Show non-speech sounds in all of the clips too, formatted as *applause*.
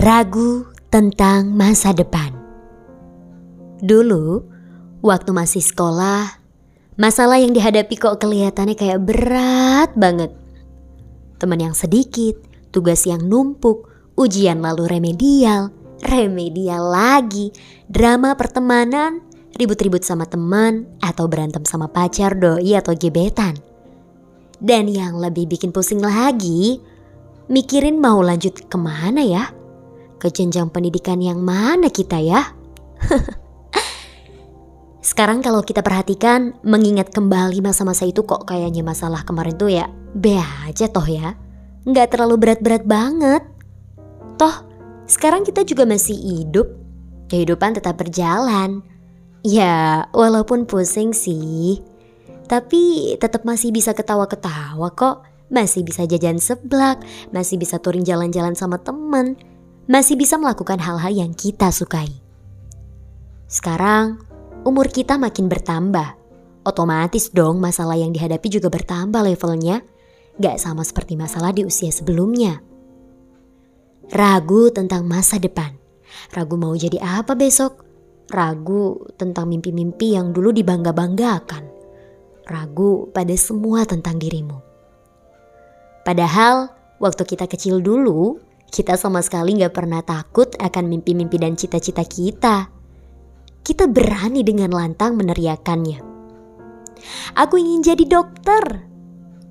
Ragu tentang masa depan. Dulu, waktu masih sekolah, masalah yang dihadapi kok kelihatannya kayak berat banget. Teman yang sedikit, tugas yang numpuk, ujian lalu remedial, remedial lagi, drama pertemanan, ribut-ribut sama teman, atau berantem sama pacar, doi, atau gebetan. Dan yang lebih bikin pusing lagi, mikirin mau lanjut ke mana ya? Ke jenjang pendidikan yang mana kita ya? *laughs* Sekarang kalau kita perhatikan, mengingat kembali masa-masa itu kok kayaknya masalah kemarin tuh ya be aja toh ya. Nggak terlalu berat-berat banget. Toh, sekarang kita juga masih hidup. Kehidupan tetap berjalan. Ya, walaupun pusing sih. Tapi tetap masih bisa ketawa-ketawa kok. Masih bisa jajan seblak, masih bisa touring jalan-jalan sama temen, masih bisa melakukan hal-hal yang kita sukai. Sekarang, umur kita makin bertambah. Otomatis dong masalah yang dihadapi juga bertambah levelnya. Gak sama seperti masalah di usia sebelumnya. Ragu tentang masa depan. Ragu mau jadi apa besok? Ragu tentang mimpi-mimpi yang dulu dibangga-banggakan. Ragu pada semua tentang dirimu. Padahal waktu kita kecil dulu, kita sama sekali gak pernah takut akan mimpi-mimpi dan cita-cita kita. Kita berani dengan lantang meneriakannya. Aku ingin jadi dokter.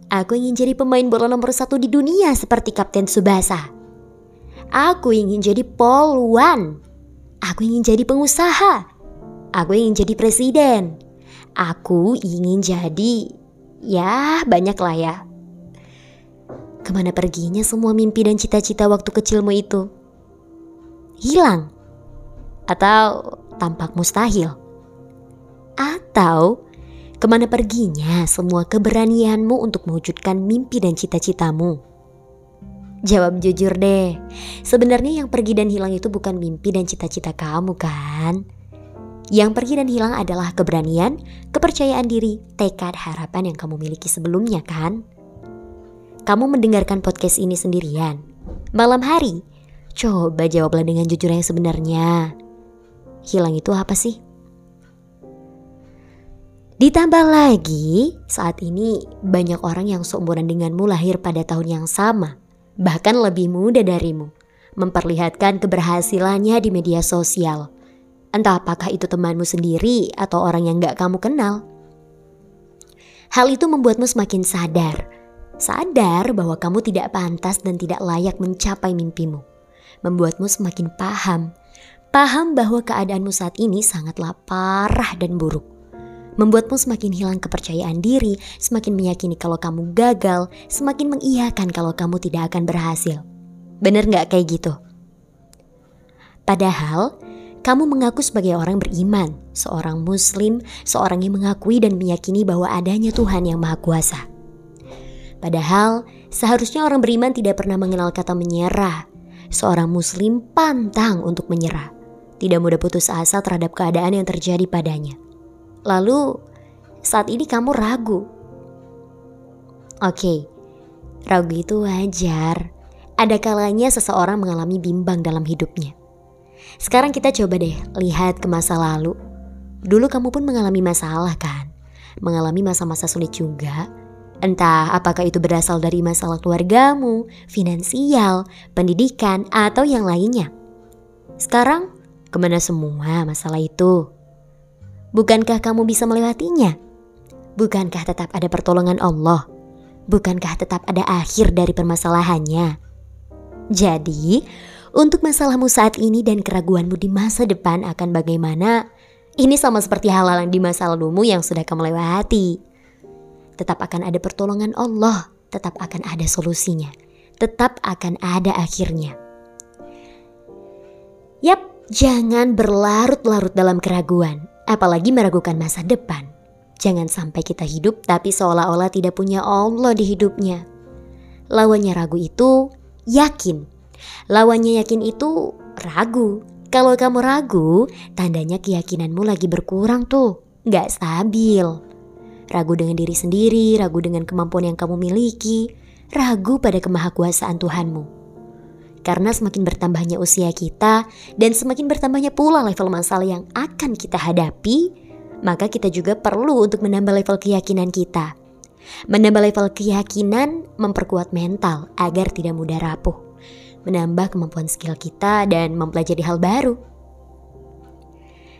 Aku ingin jadi pemain bola nomor satu di dunia seperti Kapten Subasa. Aku ingin jadi poluan. Aku ingin jadi pengusaha. Aku ingin jadi presiden. Aku ingin jadi ya banyak lah ya Ke mana perginya semua mimpi dan cita-cita waktu kecilmu itu? Hilang? Atau tampak mustahil? Atau ke mana perginya semua keberanianmu untuk mewujudkan mimpi dan cita-citamu? Jawab jujur deh, sebenarnya yang pergi dan hilang itu bukan mimpi dan cita-cita kamu kan? Yang pergi dan hilang adalah keberanian, kepercayaan diri, tekad, harapan yang kamu miliki sebelumnya kan? Kamu mendengarkan podcast ini sendirian, malam hari, coba jawablah dengan jujur yang sebenarnya. Hilang itu apa sih? Ditambah lagi, saat ini banyak orang yang seumuran denganmu lahir pada tahun yang sama, bahkan lebih muda darimu, memperlihatkan keberhasilannya di media sosial. Entah apakah itu temanmu sendiri atau orang yang gak kamu kenal. Hal itu membuatmu semakin sadar Sadar bahwa kamu tidak pantas dan tidak layak mencapai mimpimu. Membuatmu semakin paham. Paham bahwa keadaanmu saat ini sangatlah parah dan buruk. Membuatmu semakin hilang kepercayaan diri, semakin meyakini kalau kamu gagal, semakin mengiyakan kalau kamu tidak akan berhasil. Bener gak kayak gitu? Padahal, kamu mengaku sebagai orang beriman, seorang muslim, seorang yang mengakui dan meyakini bahwa adanya Tuhan yang Maha Kuasa. Padahal seharusnya orang beriman tidak pernah mengenal kata menyerah. Seorang muslim pantang untuk menyerah. Tidak mudah putus asa terhadap keadaan yang terjadi padanya. Lalu saat ini kamu ragu. Oke, ragu itu wajar. Ada kalanya seseorang mengalami bimbang dalam hidupnya. Sekarang kita coba deh lihat ke masa lalu. Dulu kamu pun mengalami masalah kan? Mengalami masa-masa sulit juga Entah apakah itu berasal dari masalah keluargamu, finansial, pendidikan, atau yang lainnya. Sekarang, ke mana semua masalah itu? Bukankah kamu bisa melewatinya? Bukankah tetap ada pertolongan Allah? Bukankah tetap ada akhir dari permasalahannya? Jadi, untuk masalahmu saat ini dan keraguanmu di masa depan akan bagaimana, ini sama seperti hal-hal di masa lalumu yang sudah kamu lewati tetap akan ada pertolongan Allah, tetap akan ada solusinya, tetap akan ada akhirnya. Yap, jangan berlarut-larut dalam keraguan, apalagi meragukan masa depan. Jangan sampai kita hidup tapi seolah-olah tidak punya Allah di hidupnya. Lawannya ragu itu yakin. Lawannya yakin itu ragu. Kalau kamu ragu, tandanya keyakinanmu lagi berkurang tuh. Gak stabil ragu dengan diri sendiri, ragu dengan kemampuan yang kamu miliki, ragu pada kemahakuasaan Tuhanmu. Karena semakin bertambahnya usia kita dan semakin bertambahnya pula level masalah yang akan kita hadapi, maka kita juga perlu untuk menambah level keyakinan kita. Menambah level keyakinan memperkuat mental agar tidak mudah rapuh. Menambah kemampuan skill kita dan mempelajari hal baru.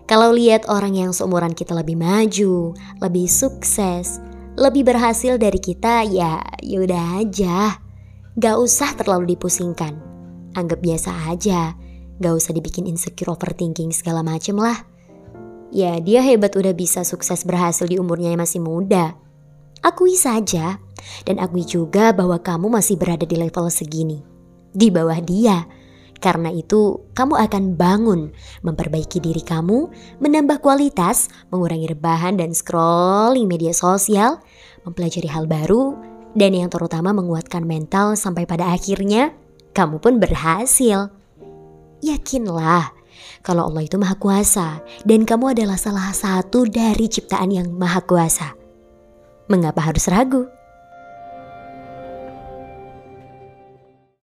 Kalau lihat orang yang seumuran kita lebih maju, lebih sukses, lebih berhasil dari kita, ya yaudah aja. Gak usah terlalu dipusingkan anggap biasa aja. Gak usah dibikin insecure overthinking segala macem lah. Ya dia hebat udah bisa sukses berhasil di umurnya yang masih muda. Akui saja. Dan akui juga bahwa kamu masih berada di level segini. Di bawah dia. Karena itu kamu akan bangun, memperbaiki diri kamu, menambah kualitas, mengurangi rebahan dan scrolling media sosial, mempelajari hal baru, dan yang terutama menguatkan mental sampai pada akhirnya kamu pun berhasil. Yakinlah kalau Allah itu maha kuasa dan kamu adalah salah satu dari ciptaan yang maha kuasa. Mengapa harus ragu?